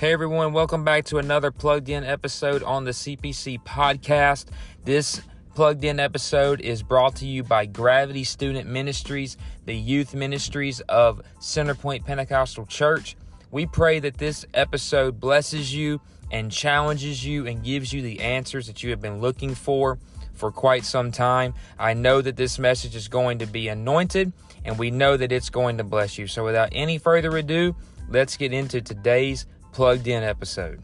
Hey everyone, welcome back to another plugged in episode on the CPC podcast. This plugged in episode is brought to you by Gravity Student Ministries, the youth ministries of Centerpoint Pentecostal Church. We pray that this episode blesses you and challenges you and gives you the answers that you have been looking for for quite some time. I know that this message is going to be anointed and we know that it's going to bless you. So without any further ado, let's get into today's plugged in episode.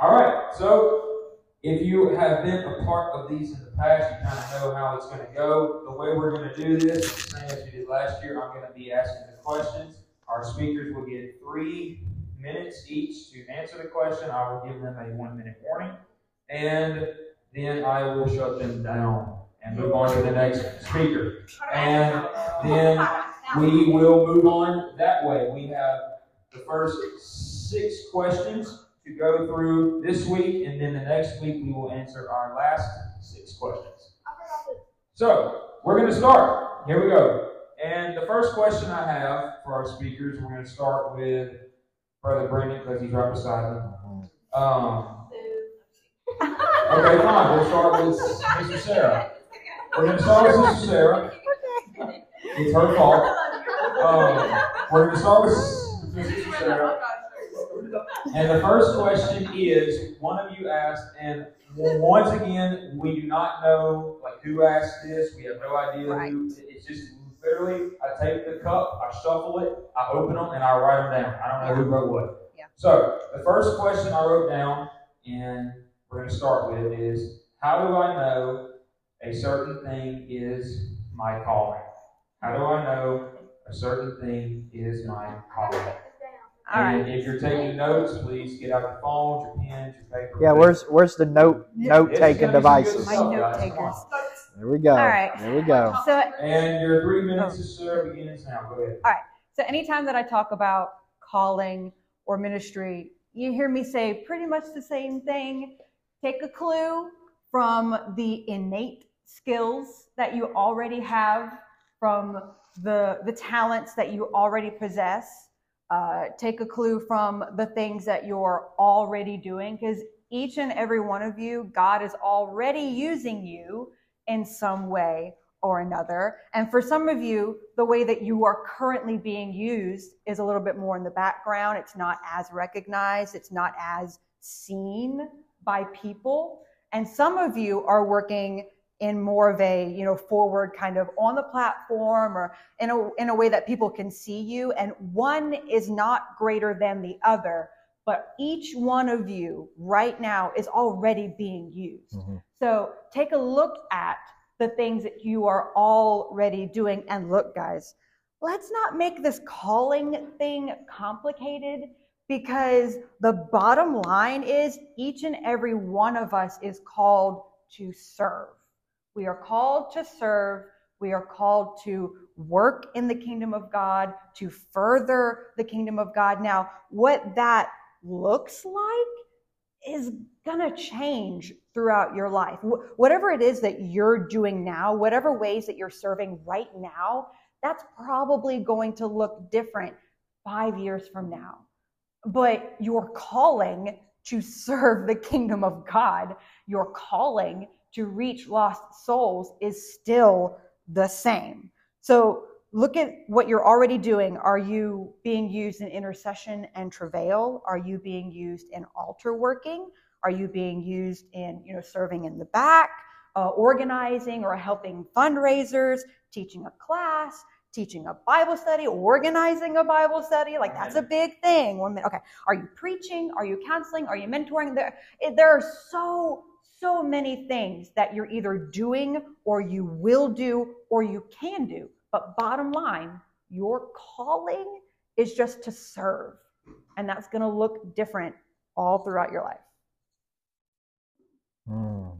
All right, so if you have been a part of these in the past, you kind of know how it's going to go. The way we're going to do this is the same as we did last year. I'm going to be asking the questions. Our speakers will get three minutes each to answer the question. I will give them a one minute warning, and then I will shut them down and move on to the next speaker. And then we will move on that way. We have the first six questions to go through this week, and then the next week we will answer our last six questions. So, we're going to start. Here we go. And the first question I have for our speakers, we're going to start with Brother Brandon because he's right beside me. Um, okay, fine. We'll start with Mr. Sarah. We're going to start with Mr. Sarah. It's her fault. Um, we're going to start with. Sarah. And the first question is one of you asked, and once again, we do not know like who asked this. We have no idea Right. who. It's just literally, I take the cup, I shuffle it, I open them, and I write them down. I don't know who wrote what. Yeah. So the first question I wrote down, and we're going to start with is, how do I know a certain thing is my calling? How do I know a certain thing is my calling? All and right. if you're taking notes, please get out your phones, your pens, your paper. Yeah, where's where's the note note taking gonna be some good devices? My note takers. There we go. All right. There we go. So, And your three minutes is uh, begins now. Go ahead. All right. So anytime that I talk about calling or ministry, you hear me say pretty much the same thing. Take a clue from the innate skills that you already have, from the the talents that you already possess. Uh, take a clue from the things that you're already doing, because each and every one of you, God is already using you in some way or another. And for some of you, the way that you are currently being used is a little bit more in the background. It's not as recognized, it's not as seen by people. And some of you are working in more of a, you know, forward kind of on the platform or in a, in a way that people can see you. And one is not greater than the other, but each one of you right now is already being used. Mhm. So take a look at the things that you are already doing. And look, guys, let's not make this calling thing complicated because the bottom line is each and every one of us is called to serve. We are called to serve. We are called to work in the kingdom of God, to further the kingdom of God. Now, what that looks like is going to change throughout your life. Wh- Whatever it is that you're doing now, whatever ways that you're serving right now, that's probably going to look different five years from now. But your calling to serve the kingdom of God, your calling to reach lost souls is still the same. So look at what you're already doing. Are you being used in intercession and travail? Are you being used in altar working? Are you being used in, you know, serving in the back, uh, organizing or helping fundraisers, teaching a class, teaching a Bible study, organizing a Bible study? Like that's a big thing. One minute. Okay. Are you preaching? Are you counseling? Are you mentoring? There, there are so so many things that you're either doing or you will do or you can do. But bottom line, your calling is just to serve. And that's going to look different all throughout your life. Mm,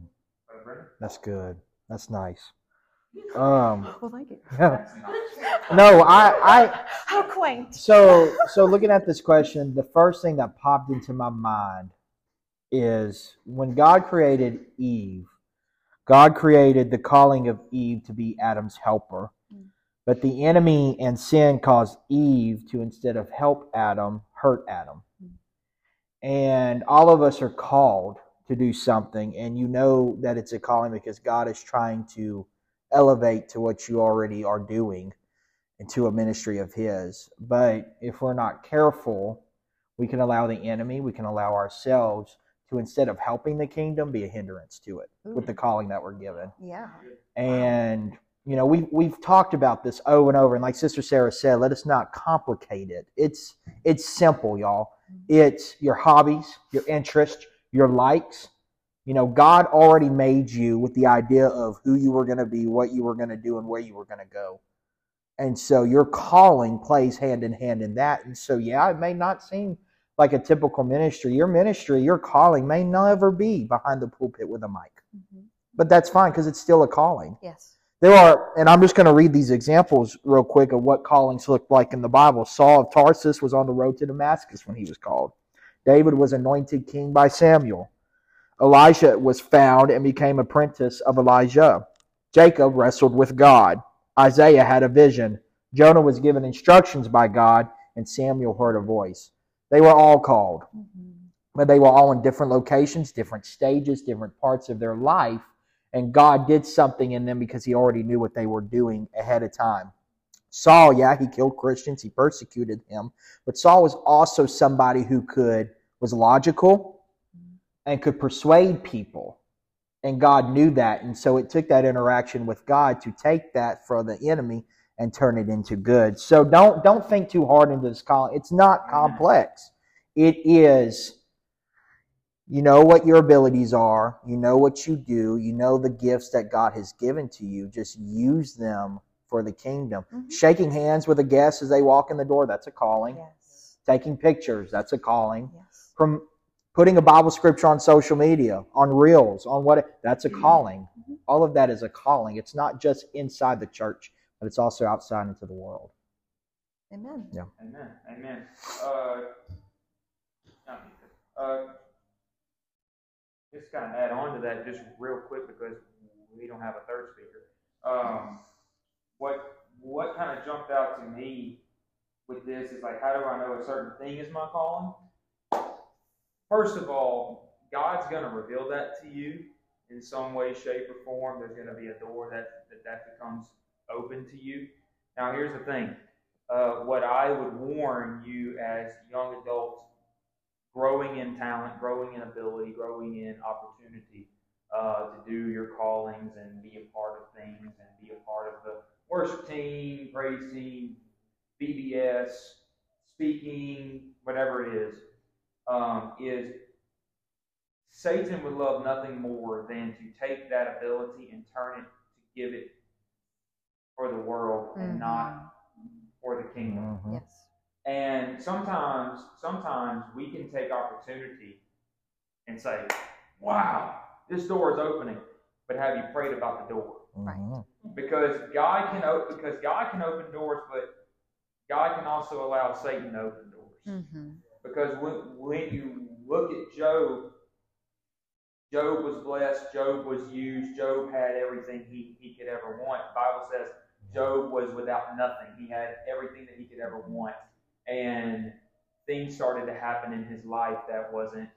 that's good. That's nice. Um, thank you. yeah. No, I, I. How quaint. So, so looking at this question, the first thing that popped into my mind is when God created Eve, God created the calling of Eve to be Adam's helper. Mm. But the enemy and sin caused Eve to, instead of help Adam, hurt Adam. And all of us are called to do something, and you know that it's a calling because God is trying to elevate to what you already are doing into a ministry of His. But if we're not careful, we can allow the enemy, we can allow ourselves to, instead of helping the kingdom, be a hindrance to it with the mm. calling that we're given. Yeah. And you know, we've we've talked about this over and over, and like Sister Sarah said, let us not complicate it. It's it's simple, y'all. Mm-hmm. It's your hobbies, your interests, your likes. You know, God already made you with the idea of who you were going to be, what you were going to do, and where you were going to go. And so your calling plays hand in hand in that. And so, yeah, it may not seem like a typical ministry. Your ministry, your calling may never be behind the pulpit with a mic. Mhm. But that's fine because it's still a calling. Yes. There are, and I'm just going to read these examples real quick of what callings looked like in the Bible. Saul of Tarsus was on the road to Damascus when he was called. David was anointed king by Samuel. Elisha was found and became apprentice of Elijah. Jacob wrestled with God. Isaiah had a vision. Jonah was given instructions by God, and Samuel heard a voice. They were all called, Mhm. but they were all in different locations, different stages, different parts of their life. And God did something in them because He already knew what they were doing ahead of time. Saul, yeah, he killed Christians, he persecuted him, but Saul was also somebody who could was logical and could persuade people. And God knew that, and so it took that interaction with God to take that for the enemy and turn it into good. So don't don't think too hard into this calling. It's not complex. It is you know what your abilities are, you know what you do, you know the gifts that God has given to you. Just use them for the kingdom. Mhm. Shaking hands with a guest as they walk in the door, that's a calling. Yes. Taking pictures, that's a calling. Yes. From putting a Bible scripture on social media, on reels, on what that's a calling. Mhm. All of that is a calling. It's not just inside the church, but it's also outside into the world. Amen. Yeah. Amen. Amen. Uh, uh, just kind of add on to that just real quick because we don't have a third speaker. Um, what what kind of jumped out to me with this is like, how do I know a certain thing is my calling? First of all, God's going to reveal that to you in some way, shape, or form. There's going to be a door that that, that becomes open to you. Now, here's the thing uh, what I would warn you as young adults growing in talent, growing in ability, growing in opportunity uh, to do your callings and be a part of things and be a part of the worship team, praise team, BBS, speaking, whatever it is, um, is Satan would love nothing more than to take that ability and turn it to give it for the world and not for the kingdom. Mhm. Yes. And sometimes, sometimes we can take opportunity and say, "Wow, this door is opening," but have you prayed about the door? Right. Mhm. Because God can open, because God can open doors, but God can also allow Satan to open doors. Mm-hmm. Because when, when you look at Job, Job was blessed, Job was used, Job had everything he, he could ever want. The Bible says Job was without nothing. He had everything that he could ever want. And things started to happen in his life that wasn't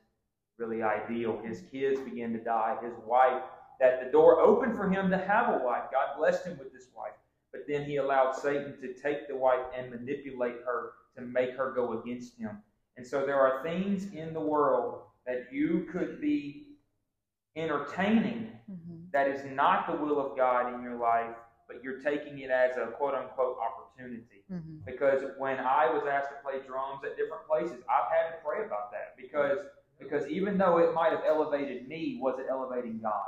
really ideal. His kids began to die. His wife, that the door opened for him to have a wife. God blessed him with this wife. But then he allowed Satan to take the wife and manipulate her to make her go against him. And so there are things in the world that you could be entertaining Mm-hmm. that is not the will of God in your life, but you're taking it as a quote unquote opportunity. Mm-hmm. Because when I was asked to play drums at different places, I've had to pray about that because because even though it might have elevated me, was it elevating God?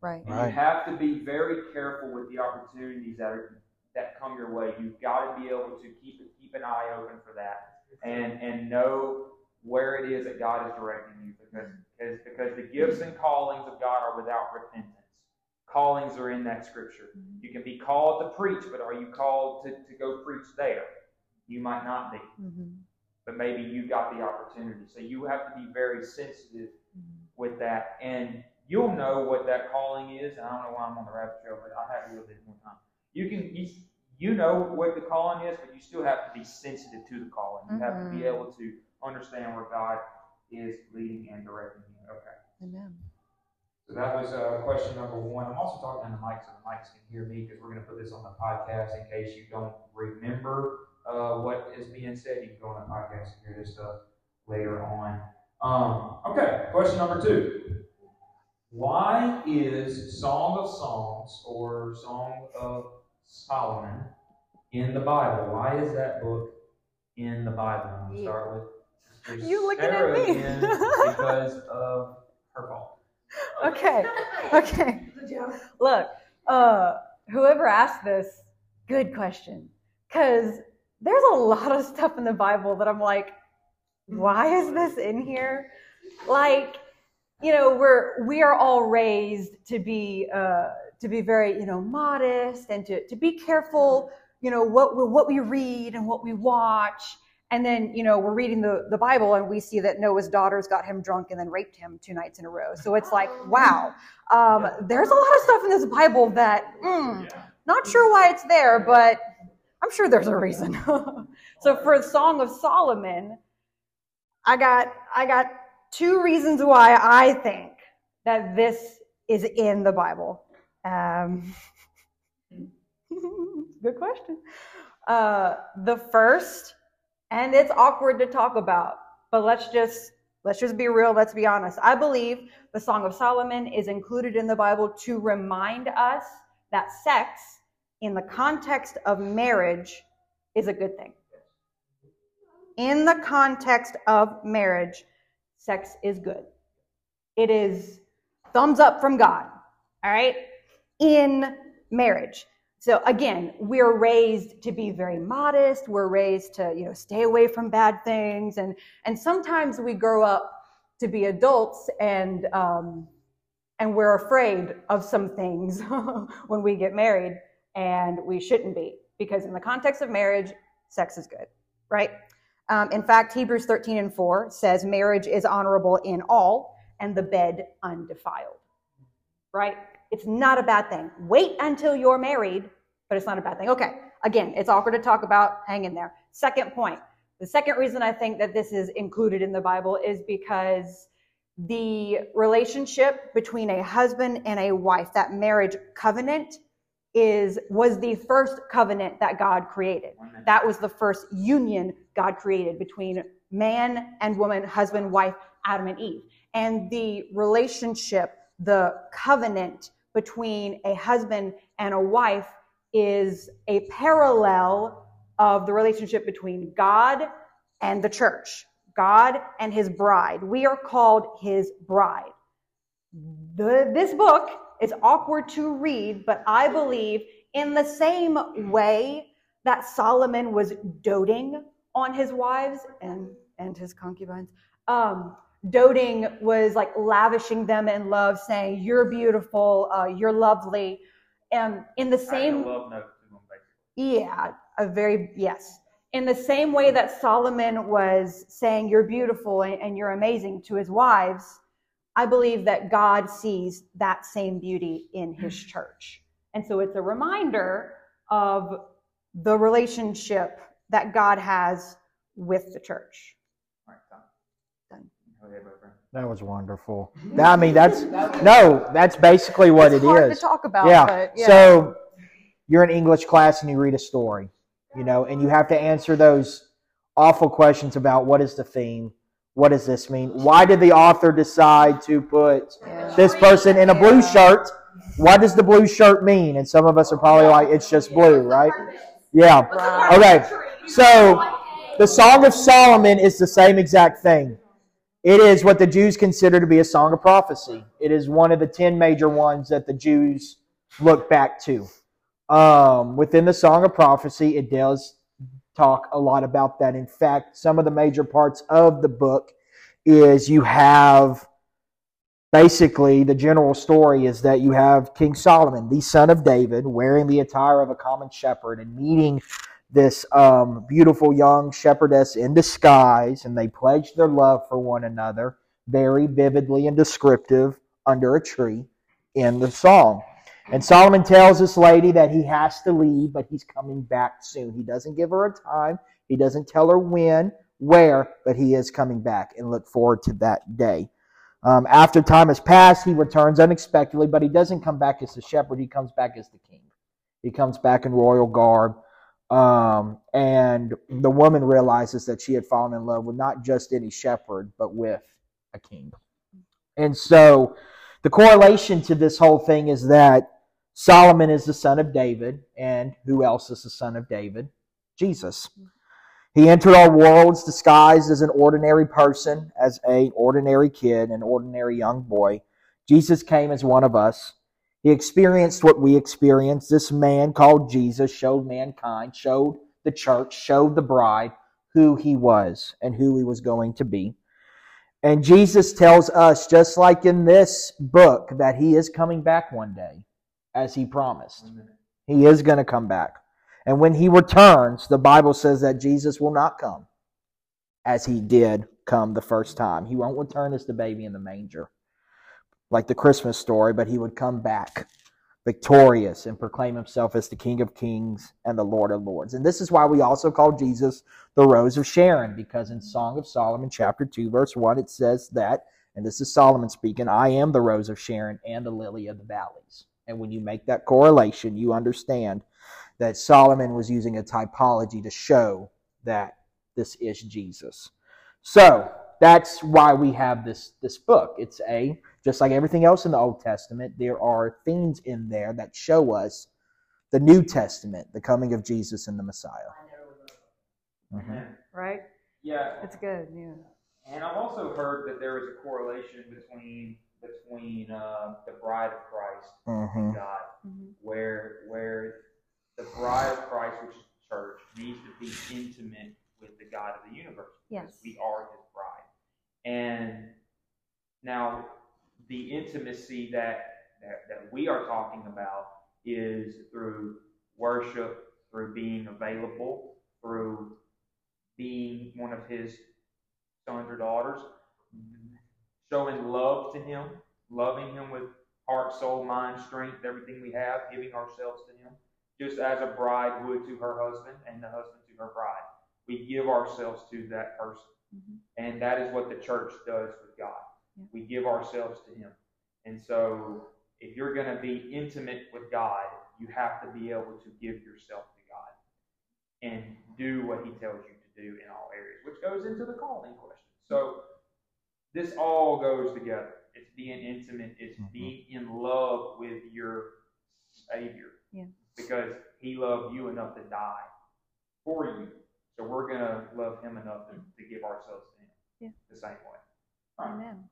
Right. And Right. you have to be very careful with the opportunities that are that come your way. You've got to be able to keep keep an eye open for that and and know where it is that God is directing you because because, because the gifts and callings of God are without repentance. Callings are in that scripture. You can be called to preach, but are you called to, to go preach there? You might not be, Mm-hmm. but maybe you got the opportunity. So you have to be very sensitive with that. And you'll know what that calling is. And I don't know why I'm on the rabbit trail, but I had to do this one time. You can you, you know what the calling is, but you still have to be sensitive to the calling. You have to be Mhm. able to understand where God is leading and directing you. Okay. Amen. So that was uh, question number one. I'm also talking to the mic so the mics can hear me because we're going to put this on the podcast in case you don't remember uh, what is being said. You can go on the podcast and hear this stuff later on. Um, okay, question number two. Why is Song of Songs or Song of Solomon in the Bible? Why is that book in the Bible? I'm going to start with You looking at me. because of her fault. Okay. Okay. Look, uh, whoever asked this, good question. Because there's a lot of stuff in the Bible that I'm like, why is this in here? Like, you know, we're we are all raised to be uh, to be very, you know, modest and to, to be careful, you know, what we, what we read and what we watch. And then, you know, we're reading the, the Bible and we see that Noah's daughters got him drunk and then raped him two nights in a row. So it's like, wow. Um, there's a lot of stuff in this Bible that, mm, not sure why it's there, but I'm sure there's a reason. so for the Song of Solomon, I got I got two reasons why I think that this is in the Bible. Um, good question. Uh, the first, and it's awkward to talk about, but let's just let's just be real. Let's be honest. I believe the Song of Solomon is included in the Bible to remind us that sex, in the context of marriage, is a good thing. In the context of marriage, sex is good. It is thumbs up from God. All right? In marriage. So again, we're raised to be very modest. We're raised to, you know, stay away from bad things. And, and sometimes we grow up to be adults and, um, and we're afraid of some things when we get married and we shouldn't be because in the context of marriage, sex is good, right? Um, in fact, Hebrews 13 and 4 says marriage is honorable in all and the bed undefiled, right? It's not a bad thing. Wait until you're married, but it's not a bad thing. Okay, again, it's awkward to talk about. Hang in there. Second point. The second reason I think that this is included in the Bible is because the relationship between a husband and a wife, that marriage covenant, is was the first covenant that God created. That was the first union God created between man and woman, husband, wife, Adam and Eve. And the relationship, the covenant between a husband and a wife is a parallel of the relationship between God and the church, God and his bride. We are called his bride. The, this book is awkward to read, but I believe in the same way that Solomon was doting on his wives and, and his concubines, um, doting was like lavishing them in love, saying, You're beautiful, uh, you're lovely. And in the same love note to them, basically. yeah, a very yes. In the same way that Solomon was saying you're beautiful and, and you're amazing to his wives, I believe that God sees that same beauty in his church. And so it's a reminder of the relationship that God has with the church. All right, Tom. Done. Go ahead, boyfriend. That was wonderful. I mean, that's no, that's basically what it's it hard is. to talk about, yeah. but yeah. So you're in English class and you read a story, you know, and you have to answer those awful questions about what is the theme, what does this mean, why did the author decide to put Yeah. this person in a blue shirt? What does the blue shirt mean? And some of us are probably like, it's just blue, right? Yeah. Right. Okay. So the Song of Solomon is the same exact thing. It is what the Jews consider to be a song of prophecy. It is one of the ten major ones that the Jews look back to. Um, within the Song of Prophecy, it does talk a lot about that. In fact, some of the major parts of the book is you have basically the general story is that you have King Solomon, the son of David, wearing the attire of a common shepherd and meeting this um, beautiful young shepherdess in disguise, and they pledge their love for one another, very vividly and descriptive under a tree in the song. And Solomon tells this lady that he has to leave, but he's coming back soon. He doesn't give her a time, he doesn't tell her when, where, but he is coming back and look forward to that day. Um, after time has passed, he returns unexpectedly, but he doesn't come back as the shepherd, he comes back as the king. He comes back in royal garb. Um, and the woman realizes that she had fallen in love with not just any shepherd, but with a king. And so the correlation to this whole thing is that Solomon is the son of David, and who else is the son of David? Jesus. He entered our worlds disguised as an ordinary person, as a ordinary kid, an ordinary young boy. Jesus came as one of us. He experienced what we experienced. This man called Jesus showed mankind, showed the church, showed the bride who he was and who he was going to be. And Jesus tells us, just like in this book, that he is coming back one day, as he promised. He is going to come back. And when he returns, the Bible says that Jesus will not come as he did come the first time. He won't return as the baby in the manger like the Christmas story, but he would come back victorious and proclaim himself as the King of Kings and the Lord of Lords. And this is why we also call Jesus the Rose of Sharon, because in Song of Solomon, chapter 2, verse 1, it says that, and this is Solomon speaking, I am the Rose of Sharon and the lily of the valleys. And when you make that correlation, you understand that Solomon was using a typology to show that this is Jesus. So, that's why we have this this book. It's a just like everything else in the Old Testament, there are themes in there that show us the New Testament, the coming of Jesus and the Messiah. Mm-hmm. Right? Yeah. It's good. Yeah. And I've also heard that there is a correlation between between uh, the bride of Christ mm-hmm. and God, mm-hmm. where where the bride of Christ, which is the church, needs to be intimate with the God of the universe. Yes. We are His bride, and now the intimacy that, that, that we are talking about is through worship, through being available, through being one of his sons or daughters, showing love to him, loving him with heart, soul, mind, strength, everything we have, giving ourselves to him, just as a bride would to her husband and the husband to her bride. We give ourselves to that person. Mm-hmm. And that is what the church does with God. We give ourselves to Him. And so, if you're going to be intimate with God, you have to be able to give yourself to God and do what He tells you to do in all areas, which goes into the calling question. So, this all goes together. It's being intimate, it's mm-hmm. being in love with your Savior. Yeah. Because He loved you enough to die for you. So, we're going to love Him enough to, to give ourselves to Him yeah. the same way. Amen.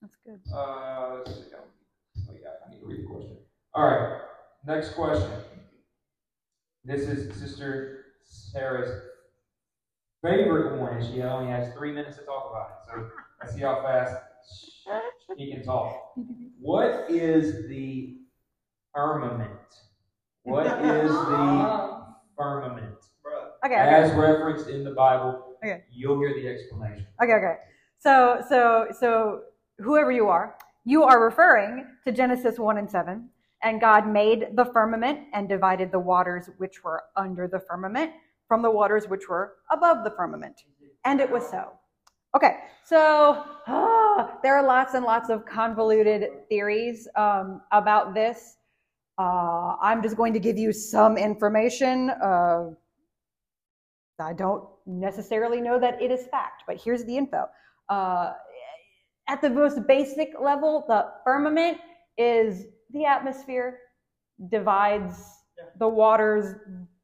That's good. Uh, let's see. Oh, yeah, I need to read the question. All right. Next question. This is Sister Sarah's favorite one, and she only has three minutes to talk about it. So let's see how fast she can talk. What is the firmament? What is the firmament? Okay, okay. As referenced in the Bible. Okay. You'll hear the explanation. Okay, okay. So, so, so whoever you are, you are referring to Genesis 1 and 7. And God made the firmament and divided the waters which were under the firmament from the waters which were above the firmament. And it was so. Okay, so ah, there are lots and lots of convoluted theories um, about this. Uh, I'm just going to give you some information. Uh, I don't necessarily know that it is fact, but here's the info. Uh, at the most basic level, the firmament is the atmosphere, divides the waters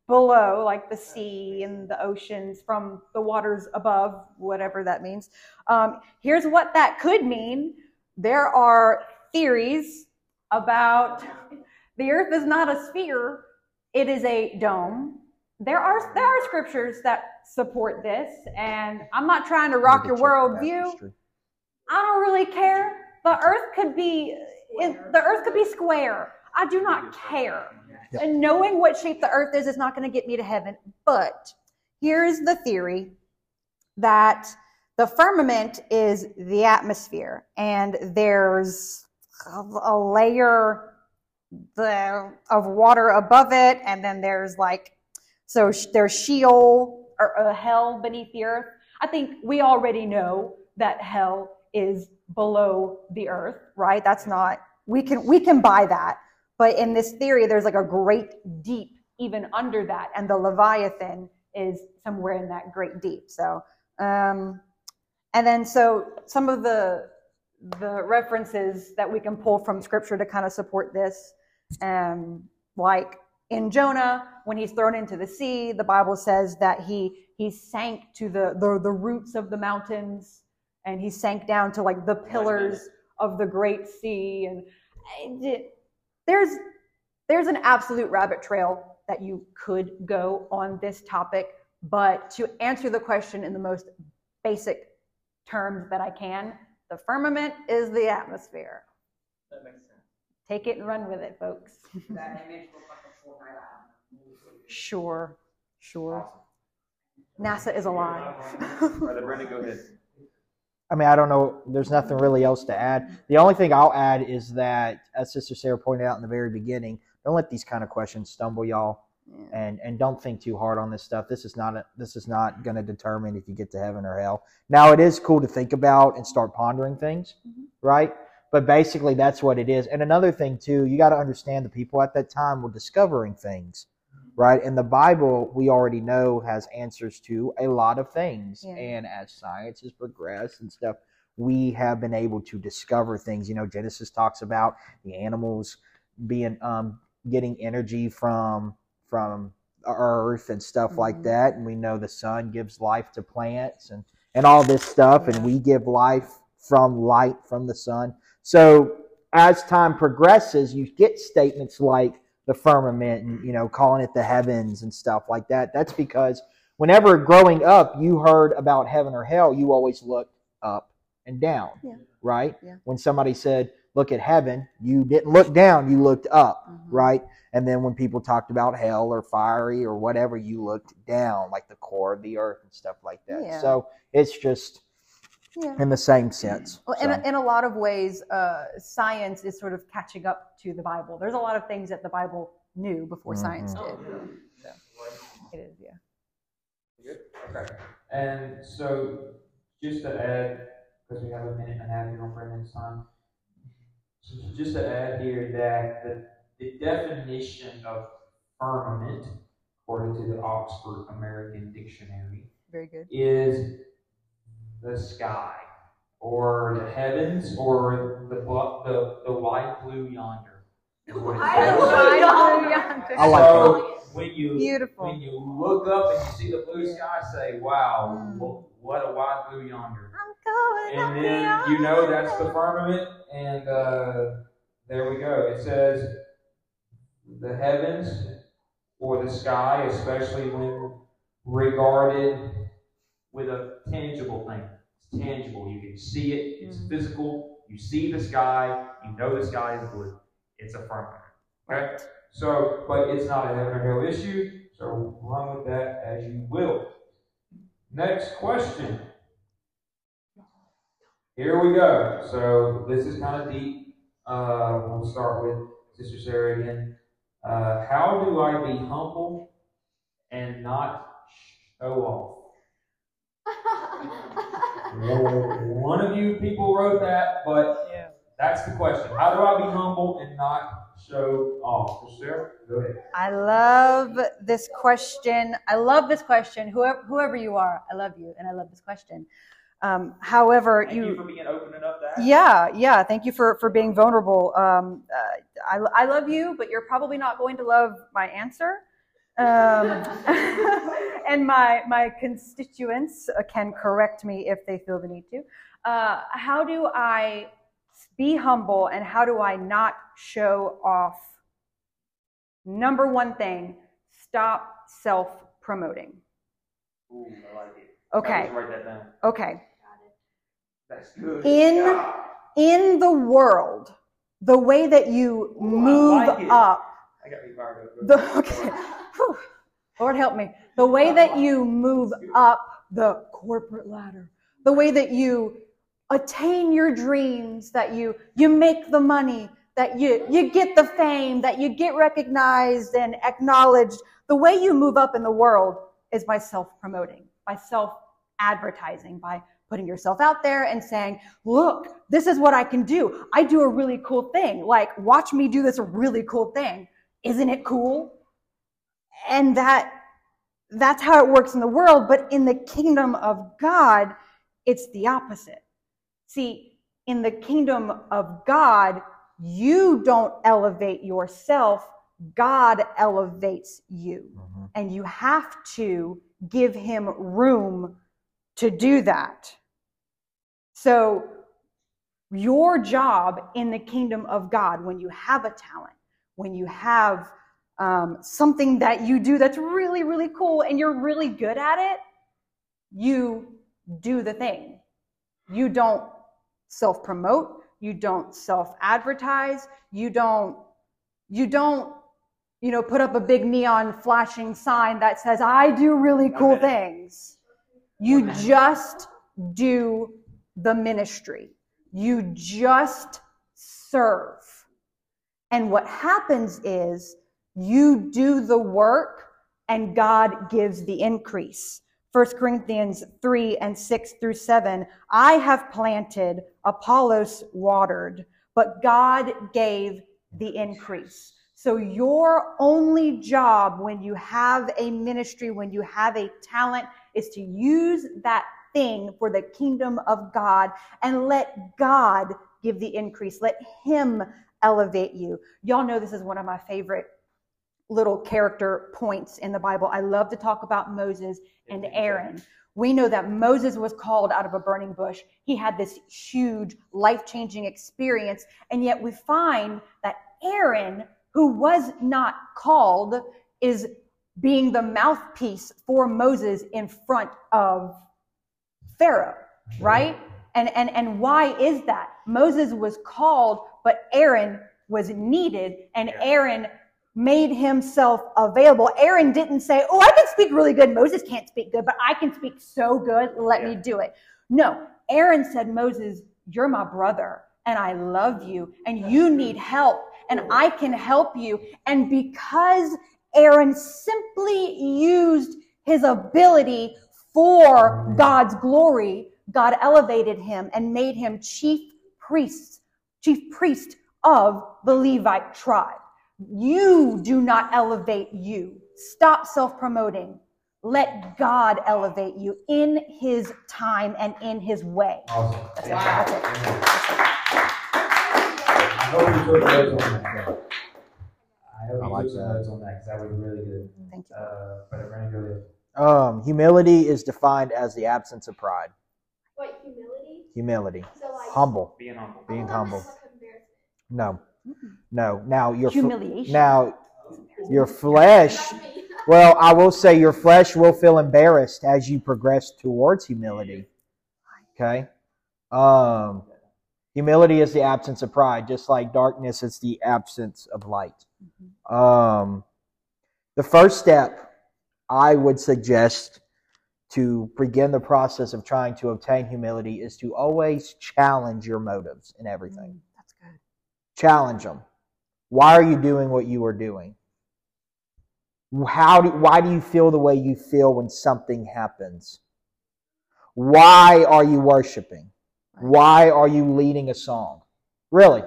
below, like the sea and the oceans, from the waters above, whatever that means. Um, here's what that could mean there are theories about the earth is not a sphere, it is a dome. There are there are scriptures that support this, and I'm not trying to rock your worldview. I don't really care. The earth could be the earth could be square. I do not care. Yep. And knowing what shape the earth is is not going to get me to heaven. But here's the theory that the firmament is the atmosphere and there's a layer the of water above it, and then there's like so sh- there's Sheol or uh, hell beneath the earth. I think we already know that hell is below the earth, right? That's not we can we can buy that. But in this theory, there's like a great deep even under that, and the Leviathan is somewhere in that great deep. So, um, and then so some of the the references that we can pull from Scripture to kind of support this, um, like in Jonah, when he's thrown into the sea, the Bible says that he he sank to the the, the roots of the mountains, and he sank down to like the oh pillars of the great sea, and it, there's there's an absolute rabbit trail that you could go on this topic, but to answer the question in the most basic terms that I can, the firmament is the atmosphere. That makes sense. Take it and run with it, folks. That image looks like a full night out. Sure, sure. NASA is alive. Brother Brandon, go ahead. I mean, I don't know. There's nothing really else to add. The only thing I'll add is that, as Sister Sarah pointed out in the very beginning, don't let these kind of questions stumble y'all, and and don't think too hard on this stuff. This is not a, this is not going to determine if you get to heaven or hell. Now, it is cool to think about and start pondering things, Mhm. right? But basically, that's what it is. And another thing too, you got to understand the people at that time were discovering things, right? And the Bible, we already know, has answers to a lot of things. Yeah. And as science has progressed and stuff, we have been able to discover things. You know, Genesis talks about the animals being um, getting energy from from the earth and stuff like Mhm. that, and we know the sun gives life to plants and and all this stuff, and we give life from light from the sun. So as time progresses, you get statements like the firmament and you know calling it the heavens and stuff like that. That's because whenever growing up you heard about heaven or hell, you always looked up and down, Yeah. right? Yeah. When somebody said, "Look at heaven," you didn't look down; you looked up, Mhm. right? And then when people talked about hell or fiery or whatever, you looked down, like the core of the earth and stuff like that. Yeah. So it's just Yeah. in the same sense. Well, in, a, in a lot of ways, uh, science is sort of catching up to the Bible. There's a lot of things that the Bible knew before science Mhm. did. It is, yeah. Good? Okay. And so, just to add, because we have a minute and a half here on Brandon's time, so just to add here that the, the definition of firmament, according to the Oxford American Dictionary, Very good. is the sky, or the heavens, or the the, the white blue yonder. is what it I says. love I like so when you Beautiful. when you look up and you see the blue sky, say, "Wow, Mm. what a wide blue yonder!" I'm going And then you know that's the firmament, and uh, there we go. It says the heavens or the sky, especially when regarded with a tangible thing. Tangible. You can see it. It's Mhm. physical. You see the sky. You know the sky is blue. It's a firmament. Okay. So, but it's not a heaven or hell issue. So run with that as you will. Next question. Here we go. So this is kind of deep. Uh, we'll start with Sister Sarah again. Uh, how do I be humble and not show off? One of you people wrote that, but Yeah. that's the question. How do I be humble and not show off? Sarah, go ahead. I love this question. I love this question. Whoever, whoever you are, I love you, and I love this question. Um, however, Thank you, for being open enough. Yeah, yeah. Thank you for for being vulnerable. Um, uh, I I love you, but you're probably not going to love my answer. Um, and my my constituents uh, can correct me if they feel the need to. Uh, how do I be humble and how do I not show off? Number one thing: stop self promoting. Ooh, I like it. Okay, write that down. okay. That's good. In- Yeah. in the world, the way that you Ooh, I move like it. up, I got me fired up. the okay, Whew. Lord help me, the way that you move up the corporate ladder, the way that you attain your dreams, that you you make the money, that you, you get the fame, that you get recognized and acknowledged. The way you move up in the world is by self promoting, by self advertising, by putting yourself out there and saying, look, this is what I can do. I do a really cool thing. Like, watch me do this really cool thing. Isn't it cool? And that, that's how it works in the world. But in the kingdom of God, it's the opposite. See, in the kingdom of God, you don't elevate yourself, God elevates you. Mhm. And you have to give him room to do that. So, your job in the kingdom of God, when you have a talent, when you have um, something that you do that's really, really cool and you're really good at it, you do the thing. You don't self promote, you don't self advertise, you don't, you don't, you know, put up a big neon flashing sign that says, I do really cool things. You just do the ministry. You just serve. And what happens is you do the work and God gives the increase. 1 Corinthians 3 and 6 through 7. I have planted, Apollos watered, but God gave the increase. So, your only job when you have a ministry, when you have a talent, is to use that thing for the kingdom of God and let God give the increase. Let Him elevate you. Y'all know this is one of my favorite little character points in the Bible. I love to talk about Moses and Aaron. We know that Moses was called out of a burning bush. He had this huge life changing experience. And yet we find that Aaron, who was not called, is being the mouthpiece for Moses in front of Pharaoh, right? And, and, and why is that? Moses was called, but Aaron was needed, and Aaron made himself available. Aaron didn't say, Oh, I can speak really good. Moses can't speak good, but I can speak so good. Let me do it. No, Aaron said, Moses, you're my brother, and I love you, and you need help, and I can help you. And because Aaron simply used his ability for God's glory, God elevated him and made him chief priest, chief priest of the Levite tribe. You do not elevate you. Stop self promoting. Let God elevate you in his time and in his way. Awesome. That's it. That's it. I hope you took notes on that. I hope I you like took some that. notes on that because that was really good. Thank you. Uh, but Brandon, go ahead. Um, humility is defined as the absence of pride. Wait, humility? Humility, So like humble, Being humble. being humble. this was like embarrassment. No, no. Now your Humiliation. now your flesh. Well, I will say your flesh will feel embarrassed as you progress towards humility. Okay? Um humility is the absence of pride, just like darkness is the absence of light. Um the first step I would suggest to begin the process of trying to obtain humility is to always challenge your motives in everything Mm. Challenge them. Why are you doing what you are doing? How do, why do you feel the way you feel when something happens? Why are you worshiping? Why are you leading a song? Really?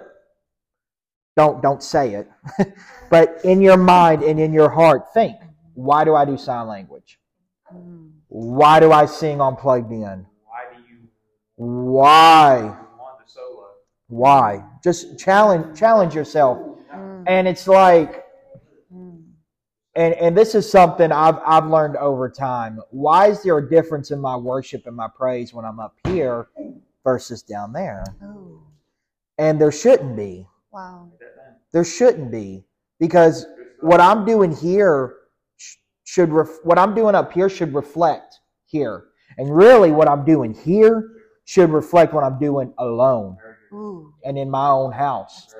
Don't don't say it. but in your mind and in your heart, think, why do I do sign language? Mm. Why do I sing on plugged in? Why do you Why? want the solo? Why? Just challenge challenge yourself. Mm. And it's like Mm. and and this is something I've I've learned over time. Why is there a difference in my worship and my praise when I'm up here versus down there? Oh, And there shouldn't be. wow. There shouldn't be because what I'm doing here should ref- what I'm doing up here should reflect here. And really what I'm doing here should reflect what I'm doing alone Ooh, and in my own house,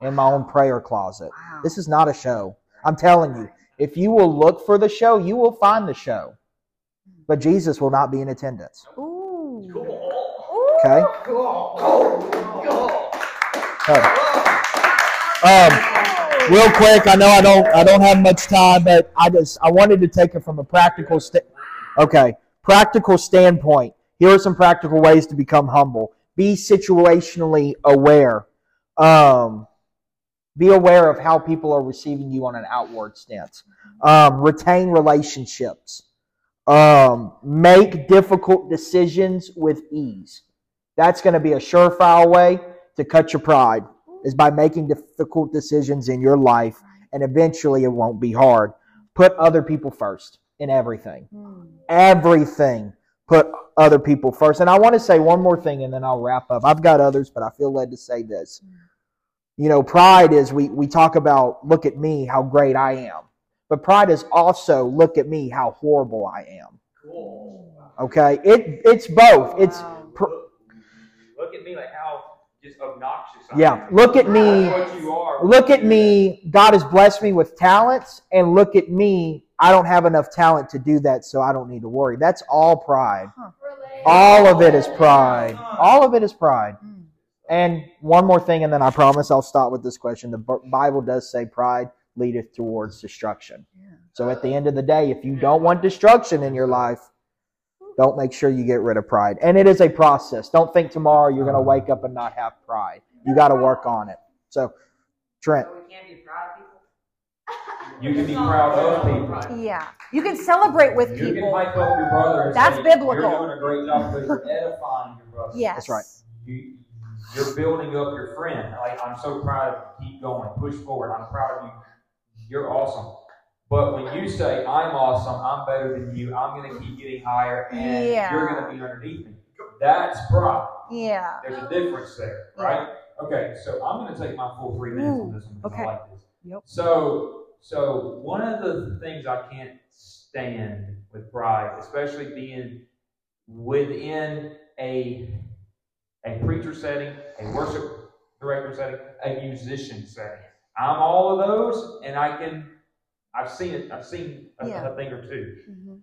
in my own prayer closet. Wow. This is not a show. I'm telling you, if you will look for the show, you will find the show. But Jesus will not be in attendance. Ooh. Okay? Um, real quick, I know I don't I don't have much time, but I just I wanted to take it from a practical sta- okay practical standpoint. Here are some practical ways to become humble. Be situationally aware. Um, be aware of how people are receiving you on an outward stance. Um, retain relationships. Um, make difficult decisions with ease. That's going to be a surefire way to cut your pride is by making difficult decisions in your life, and eventually it won't be hard. Put other people first in everything. Everything. Put other people first. And I want to say one more thing and then I'll wrap up. I've got others, but I feel led to say this. You know, pride is we, we talk about look at me, how great I am. But pride is also look at me, how horrible I am. Cool. Okay? It it's both. It's pr- Look at me like how just obnoxious I yeah, am. look at me. That's what you are. Look at me. God has blessed me with talents, and look at me. I don't have enough talent to do that, so I don't need to worry. That's all pride. Relate. All of it is pride. All of it is pride. Mm. And one more thing, and then I promise I'll stop with this question. The Bible does say pride leadeth towards destruction. So at the end of the day, if you don't want destruction in your life, don't make sure you get rid of pride. And it is a process. Don't think tomorrow you're going to wake up and not have pride. You got to work on it. So, Trent. So we can't be proud of people? You can be proud of people. Yeah. You can celebrate with people. You can people. hype up your brother and That's say, biblical. You're doing a great job because you're edifying your brother. Yes. That's right. You, you're building up your friend. Like, I'm so proud of you. Keep going. Push forward. I'm proud of you. You're awesome. But when you say, I'm awesome, I'm better than you, I'm going to keep getting higher, and Yeah. you're going to be underneath me. That's pride. Yeah. There's a difference there, right? Okay, so I'm going to take my full three minutes on this one because okay. I like this. Yep. So, so one of the things I can't stand with pride, especially being within a a preacher setting, a worship director setting, a musician setting. I'm all of those, and I can. I've seen it. I've seen a, Yeah. a thing or two. Mhm.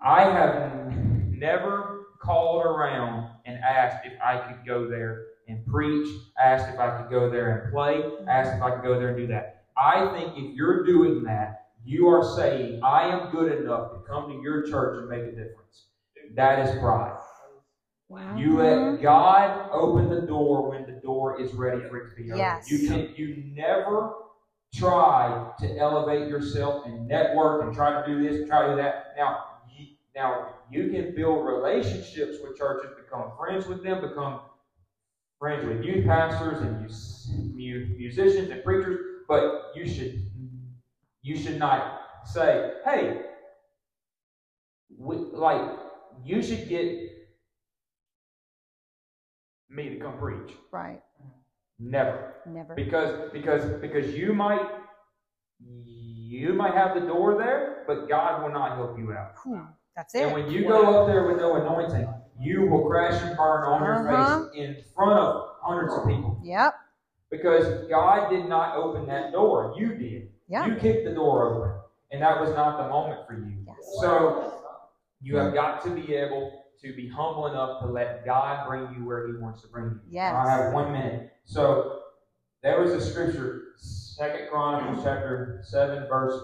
I have never called around and asked if I could go there and preach, asked if I could go there and play, asked if I could go there and do that. I think if you're doing that, you are saying, I am good enough to come to your church and make a difference. That is pride. You let God open the door when the door is ready for it to be opened. Yes. You can you never try to elevate yourself and network and try to do this and try to do that. Now, you, now you can build relationships with churches, become friends with them, become friends with youth pastors and mus- mu- musicians and preachers, but you should you should not say, "Hey, we, like you should get me to come preach." Right. Never. Never. Because because because you might you might have the door there, but God will not help you out. Whew, That's it. And when you go up there with no anointing, you will crash and burn on your Uh-huh. face in front of hundreds of people. Yep. Because God did not open that door. You did. Yeah. You kicked the door open. And that was not the moment for you. Yes. So you have got to be able to be humble enough to let God bring you where He wants to bring you. Yes. I have one minute. So there was a scripture, Second Chronicles chapter seven, verse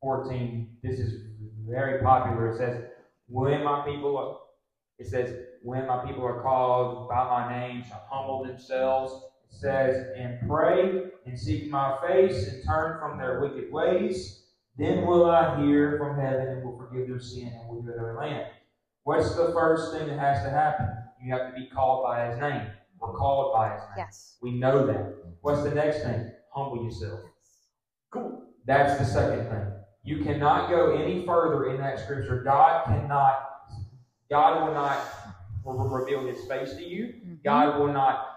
fourteen. This is very popular. It says, "When my people," are, it says, "When my people are called by my name, shall humble themselves." Says, "And pray and seek my face and turn from their wicked ways." Then will I hear from heaven and will forgive their sin and will heal their land. What's the first thing that has to happen? You have to be called by his name. We're called by his name. Yes. We know that. What's the next thing? Humble yourself. Cool. That's the second thing. You cannot go any further in that scripture. God cannot, God will not reveal his face to you. Mhm. God will not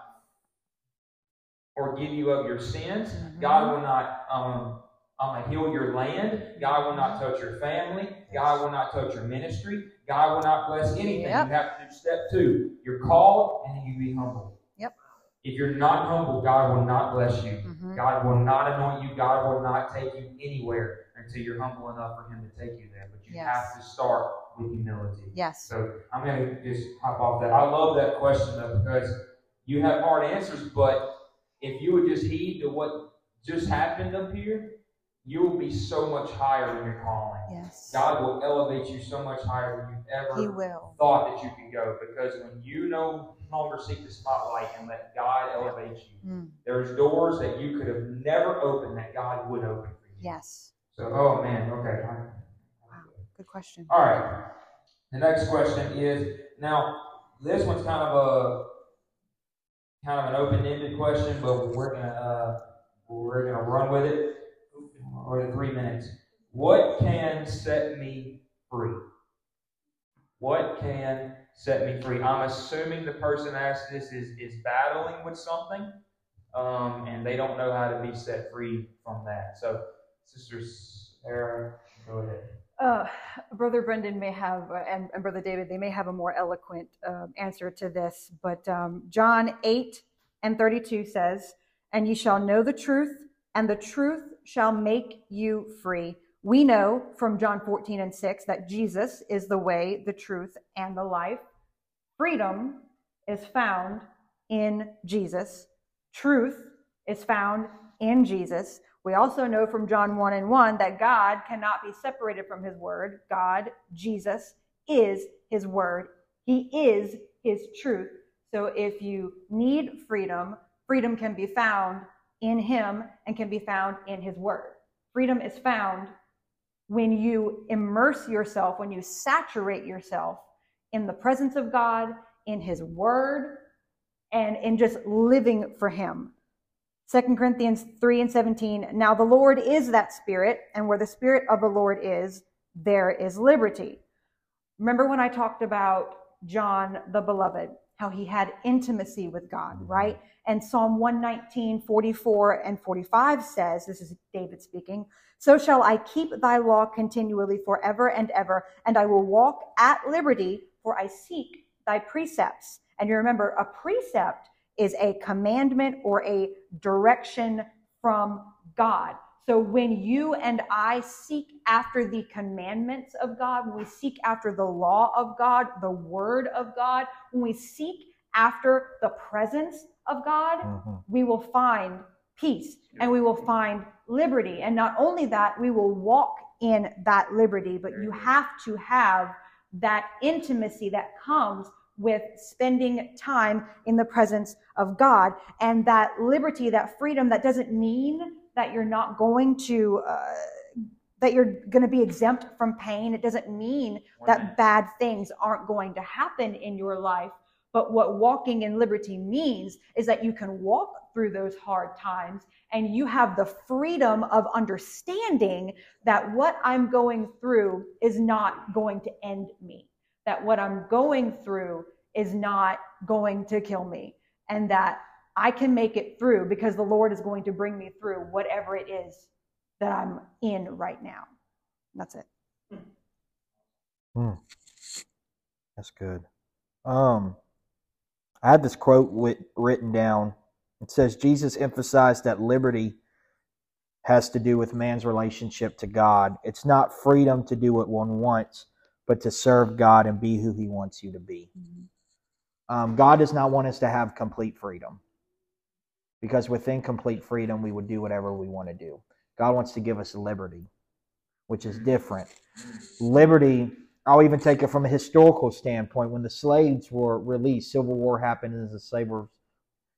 forgive you of your sins. Mhm. God will not um, um, heal your land. God will not touch your family. God will not touch your ministry. God will not bless anything. Yep. You have to do step two. You're called and you be humble. Yep. If you're not humble, God will not bless you. Mhm. God will not anoint you. God will not take you anywhere until you're humble enough for Him to take you there. But you Yes. have to start with humility. Yes. So I'm going to just hop off that. I love that question though because you have hard answers, but if you would just heed to what just happened up here, you will be so much higher in your calling. Yes. God will elevate you so much higher than you've ever thought that you could go. Because when you no longer seek the spotlight and let God elevate you, Mm. there's doors that you could have never opened that God would open for you. Yes. So, oh man, okay. Wow, good question. All right. The next question is now this one's kind of a kind of an open-ended question, but we're gonna uh, we're gonna run with it. Or the three minutes. What can set me free? What can set me free? I'm assuming the person asked this is is battling with something, um, and they don't know how to be set free from that. So, Sister Sarah, go ahead. Uh, Brother Brandon may have, uh, and, and Brother David, they may have a more eloquent uh, answer to this, but um, John 8 and 32 says, And ye shall know the truth, and the truth shall make you free. We know from John 14 and 6 that Jesus is the way, the truth, and the life. Freedom is found in Jesus. Truth is found in Jesus. We also know from John 1 and 1 that God cannot be separated from his word. God, Jesus, is his word. He is his truth. So if you need freedom, freedom can be found in him and can be found in his word. Freedom is found when you immerse yourself, when you saturate yourself in the presence of God, in his word, and in just living for him. 2 Corinthians 3 and 17. Now the Lord is that spirit, and where the spirit of the Lord is, there is liberty. Remember when I talked about John the beloved, how he had intimacy with God, mm-hmm. right? And Psalm 119, 44 and 45 says, this is David speaking, so shall I keep thy law continually forever and ever, and I will walk at liberty, for I seek thy precepts. And you remember, a precept is a commandment or a direction from God. So when you and I seek after the commandments of God, when we seek after the law of God, the word of God, when we seek after the presence of God, Mhm. we will find peace and we will find liberty. And not only that, we will walk in that liberty, but you have to have that intimacy that comes with spending time in the presence of God and that liberty, that freedom that doesn't mean that you're not going to uh, that you're going to be exempt from pain. It doesn't mean that bad things aren't going to happen in your life. But what walking in liberty means is that you can walk through those hard times and you have the freedom of understanding that what I'm going through is not going to end me, that what I'm going through is not going to kill me, and that I can make it through because the Lord is going to bring me through whatever it is that I'm in right now. That's it. That's good. Um, I had this quote wit- written down. It says Jesus emphasized that liberty has to do with man's relationship to God. It's not freedom to do what one wants, but to serve God and be who He wants you to be. Um, God does not want us to have complete freedom because within complete freedom, we would do whatever we want to do. God wants to give us liberty, which is different. Liberty, I'll even take it from a historical standpoint. When the slaves were released, Civil War happened as the slaves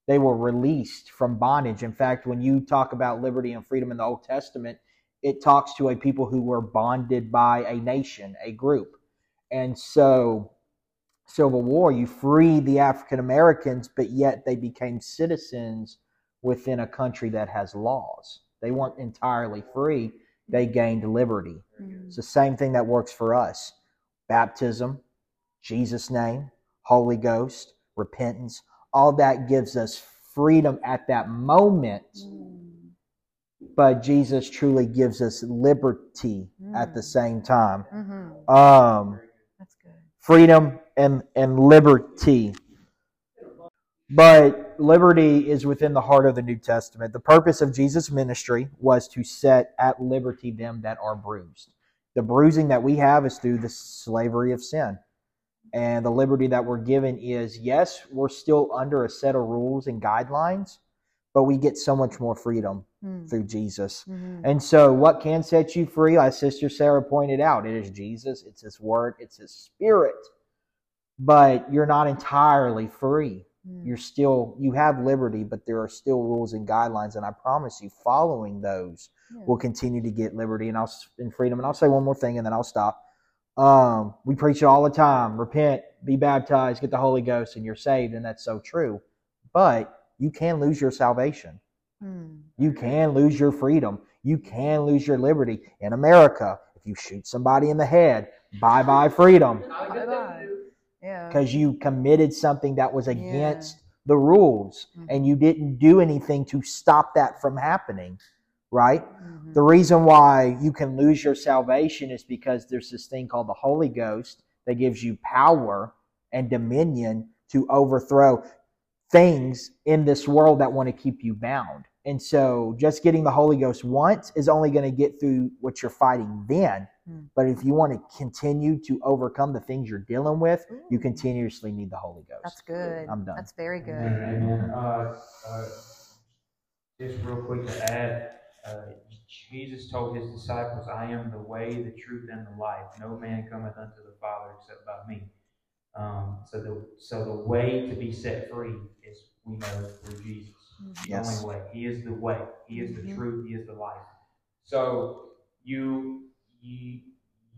they were released from bondage. In fact, when you talk about liberty and freedom in the Old Testament, it talks to a people who were bonded by a nation, a group. And so, Civil War, you freed the African Americans, but yet they became citizens within a country that has laws. They weren't entirely free, they gained liberty. It's the same thing that works for us baptism, Jesus' name, Holy Ghost, repentance. All that gives us freedom at that moment, but Jesus truly gives us liberty at the Mm. same time. Mm-hmm. Um. Freedom and, and liberty. But liberty is within the heart of the New Testament. The purpose of Jesus' ministry was to set at liberty them that are bruised. The bruising that we have is through the slavery of sin. And the liberty that we're given is yes, we're still under a set of rules and guidelines, but we get so much more freedom Mm, through Jesus. mhm. And so, what can set you free, as Sister Sarah pointed out, it is Jesus, it's His Word, it's His Spirit. But you're not entirely free. Mm. You're still, you have liberty, but there are still rules and guidelines. And I promise you, following those Yeah. will continue to get liberty and I'll and freedom. And I'll say one more thing, and then I'll stop. Um, we preach it all the time: repent, be baptized, get the Holy Ghost, and you're saved. And that's so true. But you can lose your salvation. Mm. You can lose your freedom. You can lose your liberty. In America, if you shoot somebody in the head, bye bye freedom Not a good thing Bye-bye. to do. Yeah. because you committed something that was against the rules Mhm. and you didn't do anything to stop that from happening, right? Mhm. The reason why you can lose your salvation is because there's this thing called the Holy Ghost that gives you power and dominion to overthrow things in this world that want to keep you bound. And so just getting the Holy Ghost once is only going to get through what you're fighting then. Mm. But if you want to continue to overcome the things you're dealing with, you continuously need the Holy Ghost. That's good. I'm done. That's very good. Amen. Amen. Uh, uh, just real quick to add, uh, Jesus told his disciples, "I am the way, the truth, and the life. No man cometh unto the Father except by me." Um, so the so the way to be set free is we know through Jesus. The Yes. only way. He is the way. He is the Mhm. truth. He is the life. So you you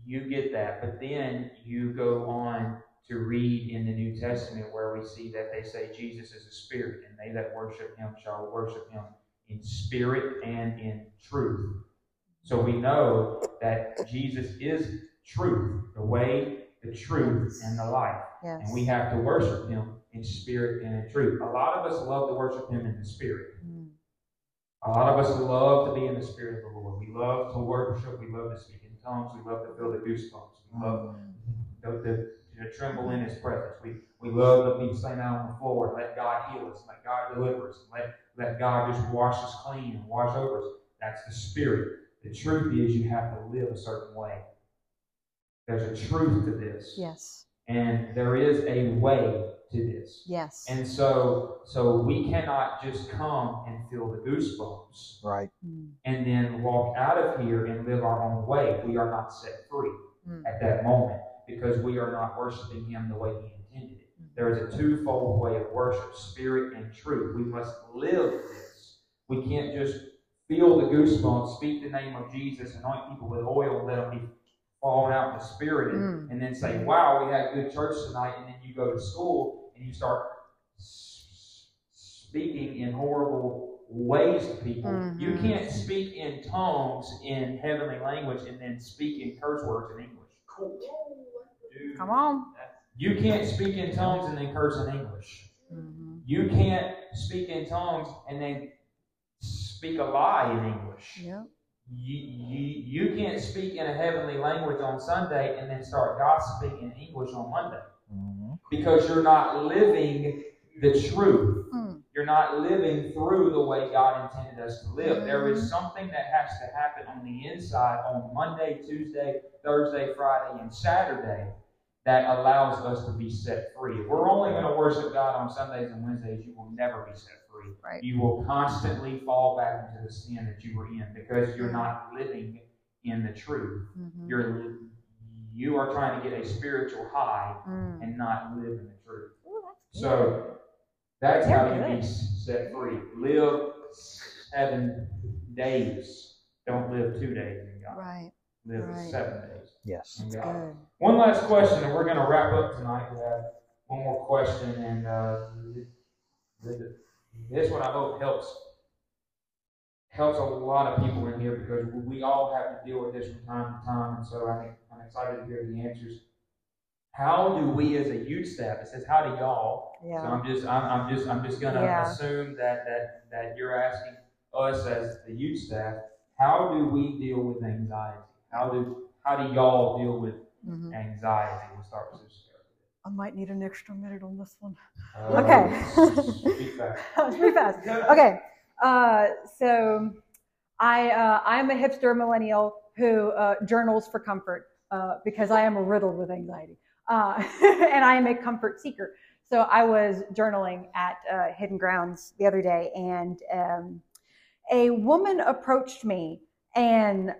you get that, but then you go on to read in the New Testament where we see that they say Jesus is a spirit, and they that worship him shall worship him in spirit and in truth. So we know that Jesus is truth, the way, the truth, and the life. Yes. And we have to worship him in spirit and in truth. A lot of us love to worship him in the spirit. Mm. A lot of us love to be in the spirit of the Lord. We love to worship. We love to speak in tongues. We love to feel the goosebumps. We love to, to, to tremble in His presence. We, we love to be laying out on the floor and let God heal us, let God deliver us, let, let God just wash us clean and wash over us. That's the spirit. The truth is you have to live a certain way. There's a truth to this. Yes. And there is a way to this. Yes. And so, so we cannot just come and feel the goosebumps Right. Mm. and then walk out of here and live our own way. We are not set free Mm. at that moment because we are not worshiping Him the way He intended it. There is a twofold way of worship spirit and truth. We must live this. We can't just feel the goosebumps, speak the name of Jesus, anoint people with oil, and let them be falling out in the spirit, and, Mm. and then say, Wow, we had good church tonight. And then you go to school and you start s- speaking in horrible ways to people. You Mhm. can't speak in tongues in heavenly language and then speak in curse words in English. Cool. Dude. Come on. You can't speak in tongues and then curse in English. Mhm. You can't speak in tongues and then speak a lie in English. Yeah. You, you, you can't speak in a heavenly language on Sunday and then start gossiping in English on Monday Mhm. Because you're not living the truth. Mm. You're not living through the way God intended us to live. There Mm-hmm. is something that has to happen on the inside on Monday, Tuesday, Thursday, Friday, and Saturday that allows us to be set free. If we're only going to worship God on Sundays and Wednesdays, you will never be set free. Right. You will constantly fall back into the sin that you were in because you're not living in the truth. Mhm. You're you are trying to get a spiritual high Mm. and not live in the truth. Ooh, that's. So that's how you Very be set free. Live seven days. Don't live two days in God. Right. Live right. seven days Yes. in That's God. good. One last question, and we're going to wrap up tonight. We have one more question, and uh, th- th- this one I hope helps helps a lot of people in here because we all have to deal with this from time to time, and so I think I'm excited to hear the answers. How do we as a youth staff? It says, "How do y'all?" Yeah. So I'm just, I'm, I'm just, I'm just gonna Yeah. assume that that that you're asking us as the youth staff, how do we deal with anxiety? How do how do y'all deal with Mhm. anxiety? We'll start with Sister I might need an extra minute on this one. Sarah. Okay. Uh, speak fast. Pretty fast. Okay. Uh, so I uh, I'm a hipster millennial who uh, journals for comfort uh, because I am riddled with anxiety uh, and I am a comfort seeker. So I was journaling at uh, Hidden Grounds the other day, and um, a woman approached me and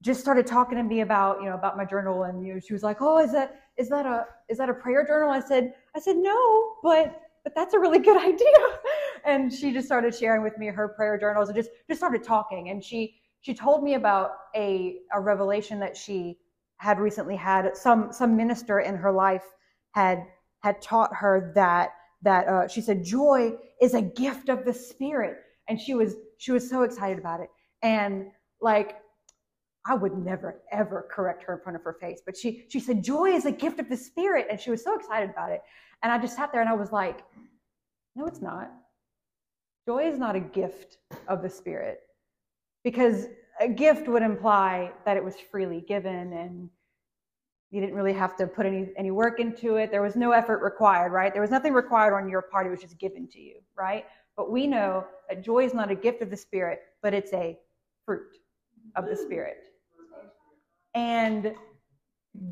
just started talking to me about you know about my journal, and you know, she was like, "Oh, is that is that a is that a prayer journal?" I said, "I said no, but but that's a really good idea." And she just started sharing with me her prayer journals and just just started talking, and she she told me about a a revelation that she had recently had some some minister in her life had had taught her that that uh, she said joy is a gift of the spirit. And she was she was so excited about it. And like i would never ever correct her in front of her face but she she said joy is a gift of the spirit. And she was so excited about it. And i just sat there and i was like no it's not. Joy is not a gift of the spirit. Because a gift would imply that it was freely given and you didn't really have to put any any work into it. There was no effort required right? There was nothing required on your part. It was just given to you right? But we know that joy is not a gift of the spirit but it's a fruit of the spirit. And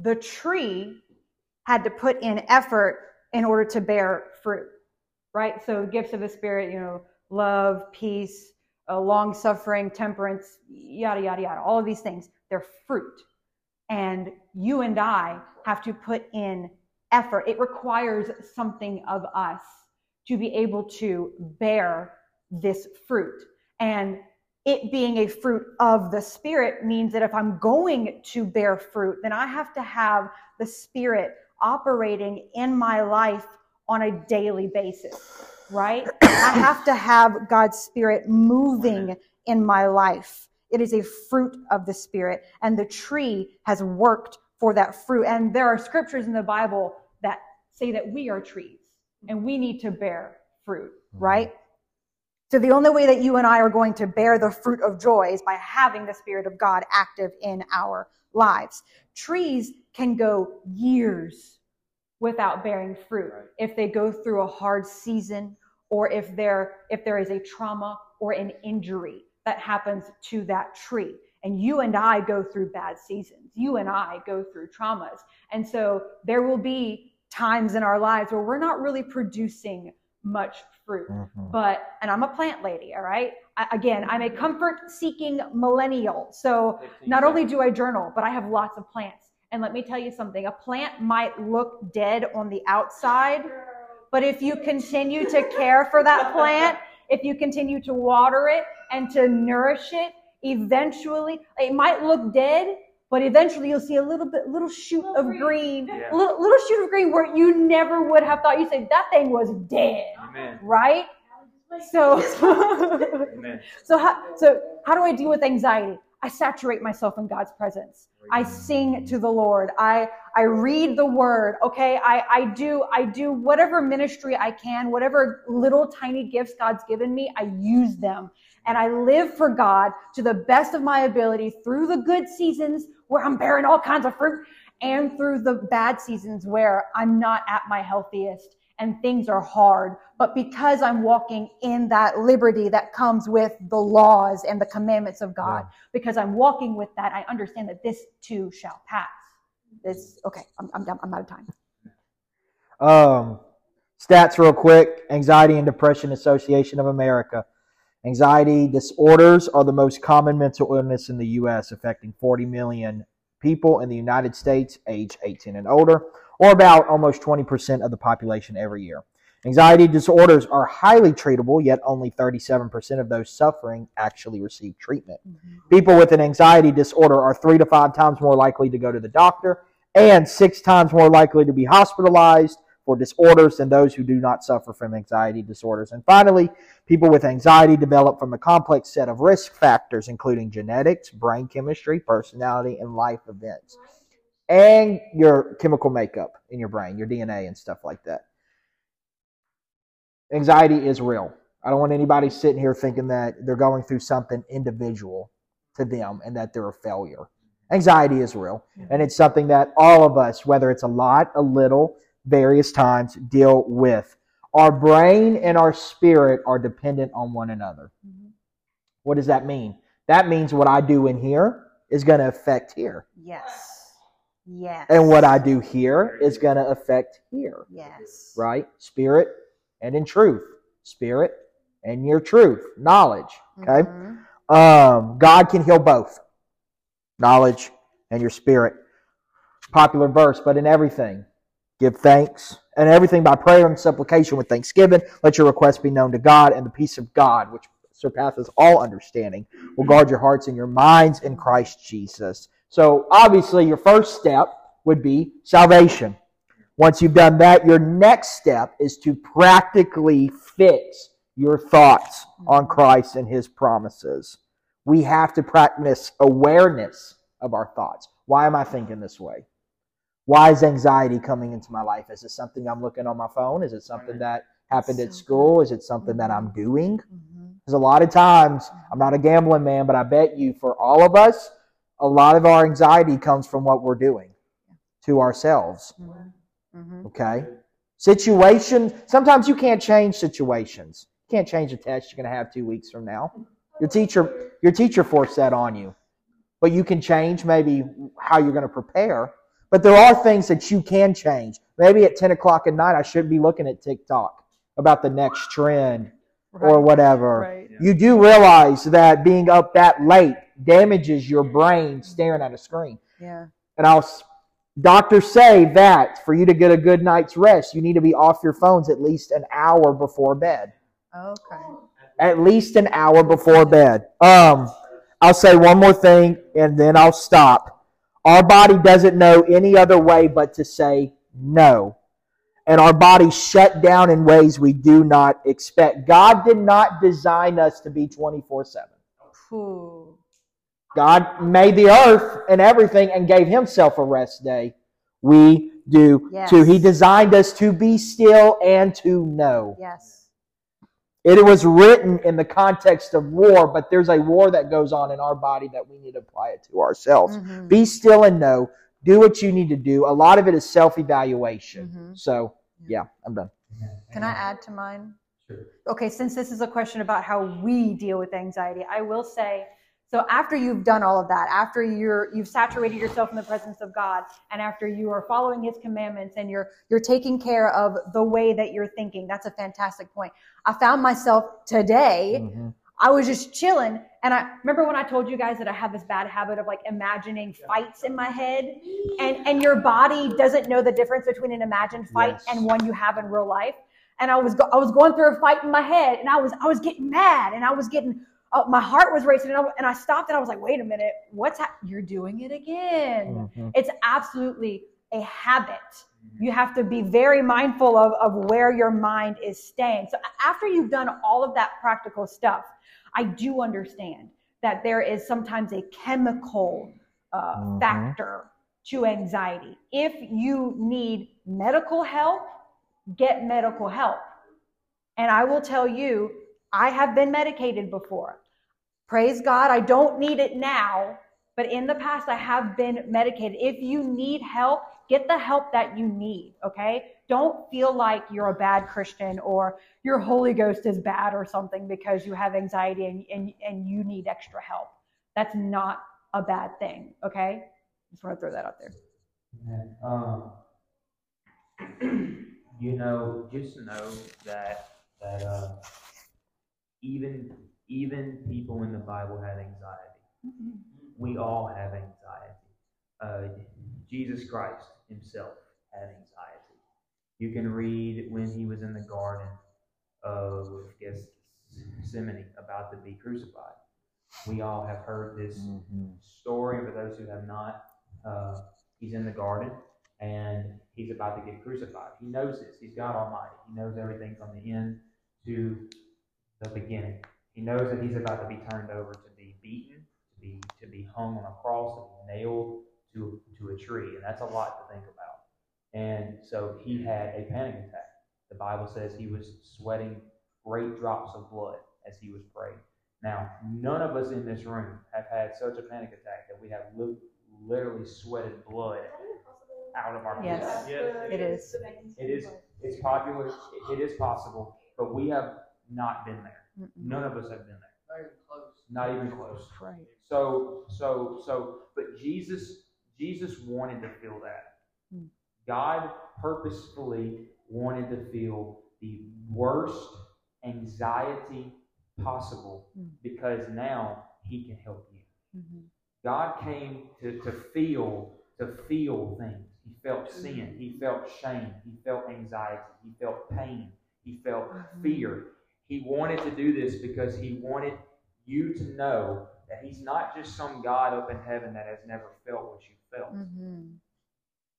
the tree had to put in effort in order to bear fruit right? So gifts of the spirit you know love peace uh, long suffering temperance yada yada yada all of these things they're fruit and you and I have to put in effort. It requires something of us to be able to bear this fruit. And it being a fruit of the Spirit means that if I'm going to bear fruit, then I have to have the Spirit operating in my life on a daily basis, right? I have to have God's Spirit moving in my life. It is a fruit of the Spirit, and the tree has worked for that fruit. And there are scriptures in the Bible that say that we are trees and we need to bear fruit, mm-hmm. right? So the only way that you and I are going to bear the fruit of joy is by having the Spirit of God active in our lives. Trees can go years without bearing fruit if they go through a hard season or if there if there is a trauma or an injury that happens to that tree. And you and I go through bad seasons. You and I go through traumas. And so there will be times in our lives where we're not really producing much fruit. Mhm. But, and I'm a plant lady, all right? I, again, I'm a comfort seeking millennial. So not only do I journal, but I have lots of plants. And let me tell you something a plant might look dead on the outside, but if you continue to care for that plant, if you continue to water it and to nourish it, eventually it might look dead, but eventually you'll see a little bit, little shoot of green, Yeah. little, little shoot of green where you never would have thought. You say that thing was dead, Amen. right? So, so how, so how do I deal with anxiety? I saturate myself in God's presence. I sing to the Lord. I I read the word. Okay. I, I do I do whatever ministry I can, whatever little tiny gifts God's given me, I use them. And I live for God to the best of my ability through the good seasons where I'm bearing all kinds of fruit and through the bad seasons where I'm not at my healthiest and things are hard. But because I'm walking in that liberty that comes with the laws and the commandments of God, because I'm walking with that, I understand that this too shall pass. This, okay, I'm, I'm, done. I'm out of time. Um, stats real quick. Anxiety and Depression Association of America. Anxiety disorders are the most common mental illness in the U.S., affecting 40 million people in the United States age 18 and older, or about almost 20% of the population every year. Anxiety disorders are highly treatable, yet only 37% of those suffering actually receive treatment. Mm-hmm. People with an anxiety disorder are three to five times more likely to go to the doctor and six times more likely to be hospitalized for disorders than those who do not suffer from anxiety disorders. And finally, people with anxiety develop from a complex set of risk factors, including genetics, brain chemistry, personality, and life events, and your chemical makeup in your brain, your DNA, and stuff like that. Anxiety is real. I don't want anybody sitting here thinking that they're going through something individual to them and that they're a failure. Anxiety is real. And it's something that all of us, whether it's a lot, a little, various times, deal with. Our brain and our spirit are dependent on one another. Mm-hmm. What does that mean? That means what I do in here is going to affect here. Yes. Yes. And what I do here is going to affect here, Yes. right? Spirit and in truth. Spirit and your truth, knowledge. Okay? Mhm. Um, God can heal both knowledge and your spirit. Popular verse, but in everything, give thanks. And everything by prayer and supplication with thanksgiving, let your requests be known to God, and the peace of God, which surpasses all understanding, will guard your hearts and your minds in Christ Jesus. So, obviously, your first step would be salvation. Once you've done that, your next step is to practically fix your thoughts on Christ and his promises. We have to practice awareness of our thoughts. Why am I thinking this way? Why is anxiety coming into my life? Is it something I'm looking on my phone? Is it something that happened at school? Is it something that I'm doing? Mhm. Because a lot of times, I'm not a gambling man, but I bet you for all of us, a lot of our anxiety comes from what we're doing to ourselves. Mhm. Mhm. Okay? Situation, sometimes you can't change situations. You can't change a test you're going to have two weeks from now. Your teacher, your teacher forced that on you. But you can change maybe how you're going to prepare. But there are things that you can change. Maybe at 10 o'clock at night, I shouldn't be looking at TikTok about the next trend or whatever. Right. You do realize that being up that late damages your brain staring at a screen. Yeah. And I'll doctors say that for you to get a good night's rest, you need to be off your phones at least an hour before bed. Okay. At least an hour before bed. Um, I'll say one more thing and then I'll stop. Our body doesn't know any other way but to say no. And our bodies shut down in ways we do not expect. God did not design us to be 24 7. Phew. God made the earth and everything and gave himself a rest day. We do Yes. too. He designed us to be still and to know. Yes. It was written in the context of war, but there's a war that goes on in our body that we need to apply it to ourselves. Mhm. Be still and know. Do what you need to do. A lot of it is self evaluation. Mhm. So, yeah, I'm done. Can I add to mine? Sure. Okay, since this is a question about how we deal with anxiety, I will say so after you've done all of that, after you're you've saturated yourself in the presence of God, and after you are following his commandments and you're you're taking care of the way that you're thinking, that's a fantastic point. I found myself today Mhm. I was just chilling. And I remember when I told you guys that I have this bad habit of like imagining fights in my head. And, and your body doesn't know the difference between an imagined fight Yes. and one you have in real life. And I was, go- I was going through a fight in my head and I was, I was getting mad and I was getting, uh, my heart was racing and I, and I stopped and I was like, wait a minute, what's hap You're doing it again. Mhm. It's absolutely a habit. You have to be very mindful of, of where your mind is staying. So after you've done all of that practical stuff, I do understand that there is sometimes a chemical uh, Mhm. factor to anxiety. If you need medical help, get medical help. And I will tell you, I have been medicated before. Praise God, I don't need it now, but in the past, I have been medicated. If you need help, get the help that you need, okay? Don't feel like you're a bad Christian or your Holy Ghost is bad or something because you have anxiety and, and, and you need extra help. That's not a bad thing, okay? Just want to throw that out there. Um, you know, just know that that uh, even even people in the Bible had anxiety. We all have anxiety. Uh, Jesus Christ Himself had anxiety. You can read when He was in the Garden of Gethsemane about to be crucified. We all have heard this Mhm. story. For those who have not, uh, he's in the garden and he's about to get crucified. He knows this. He's God Almighty. He knows everything from the end to the beginning. He knows that he's about to be turned over to be beaten, to be to be hung on a cross, to be nailed to to a tree, and that's a lot to think about. And so he had a panic attack. The Bible says he was sweating great drops of blood as he was praying. Now, none of us in this room have had such a panic attack that we have li- literally sweated blood out of our Yes. bodies. It is. It is. It's popular. It is possible, but we have not been there. Mm-mm. None of us have been there. Not even close. Not even close. Right. So, so, so, but Jesus, Jesus wanted to feel that. Hmm. God purposefully wanted to feel the worst anxiety possible Hmm. because now he can help you. Mhm. God came to, to feel to feel things. He felt sin. He felt shame. He felt anxiety. He felt pain. He felt Mhm. fear. He wanted to do this because he wanted you to know that he's not just some God up in heaven that has never felt what you felt. Mhm.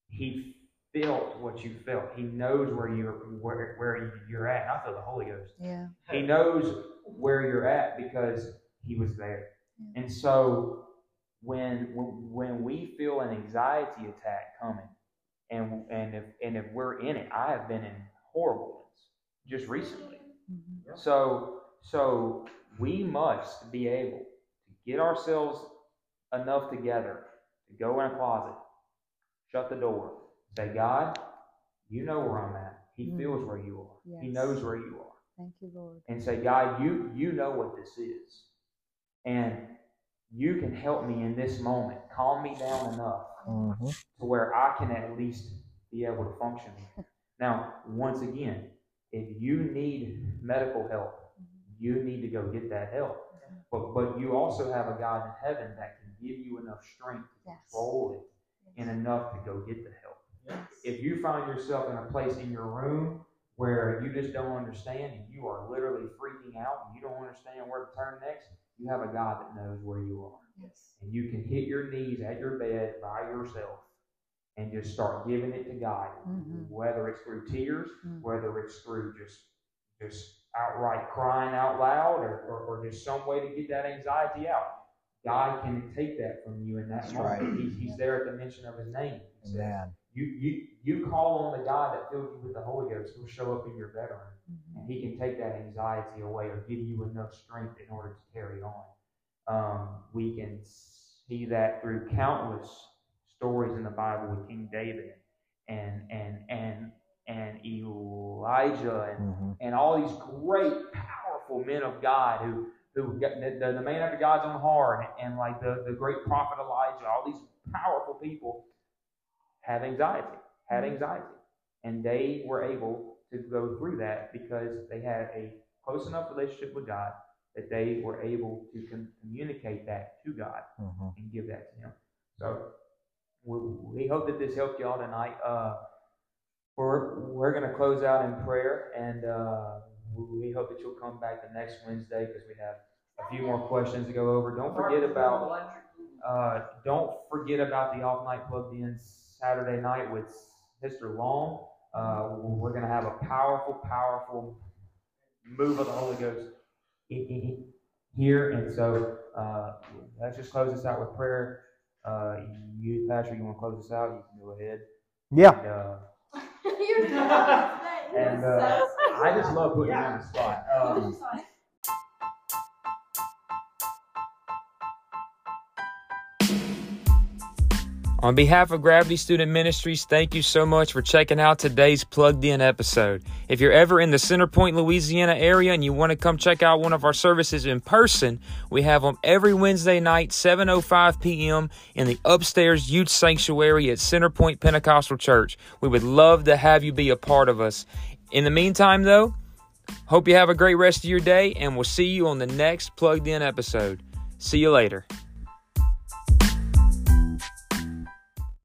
He felt what you felt. He knows where you're where, where you're at. I feel the Holy Ghost. Yeah. He knows where you're at because he was there. Yeah. And so when, when when we feel an anxiety attack coming, and and if and if we're in it, I have been in horrible ones just recently. Mhm. So so we must be able to get ourselves enough together to go in a closet, shut the door, say, God, you know where I'm at. He Mm. feels where you are. He knows where you are Thank you, Lord. and say, God, you you know what this is. And you can help me in this moment. Calm me down enough Mhm. to where I can at least be able to function. Now, once again, if you need medical help, you need to go get that help. But but you also have a God in heaven that can give you enough strength to Yes. control it and enough to go get the help. If you find yourself in a place in your room where you just don't understand and you are literally freaking out and you don't understand where to turn next, you have a God that knows where you are. Yes. And you can hit your knees at your bed by yourself and just start giving it to God. Mhm. Whether it's through tears, Mm. whether it's through just just outright crying out loud or, or, or just some way to get that anxiety out. God can take that from you in that That's moment. right. He's, he's there at the mention of his name. Amen. you, you, you call on the God that filled you with the Holy Ghost, he'll show up in your bedroom Mhm. and he can take that anxiety away or give you enough strength in order to carry on. Um, we can see that through countless stories in the Bible with King David and and and and Elijah and, Mhm. and all these great, powerful men of God who who the, the, the man after God's own heart and, and like the, the great prophet Elijah, all these powerful people have anxiety, had anxiety. And they were able to go through that because they had a close enough relationship with God that they were able to com- communicate that to God Mhm. and give that to Him. So we, hope that this helped y'all tonight. Uh, we're we're going to close out in prayer, and uh, we hope that you'll come back the next Wednesday because we have a few more questions to go over. Don't forget about uh, don't forget about the off night plugged in Saturday night with Mr. Long. Uh, we're going to have a powerful, powerful move of the Holy Ghost here. And so uh, let's just close this out with prayer. Uh, you, Pastor, you want to close this out? You can go ahead. Yeah. And, uh, You're and uh, I just love putting you on the spot. Um, On behalf of Gravity Student Ministries, thank you so much for checking out today's plugged in episode. If you're ever in the Center Point, Louisiana area and you want to come check out one of our services in person, we have them every Wednesday night, 7:05 p.m. in the upstairs youth sanctuary at Center Point Pentecostal Church. We would love to have you be a part of us. In the meantime, though, hope you have a great rest of your day and we'll see you on the next plugged in episode. See you later.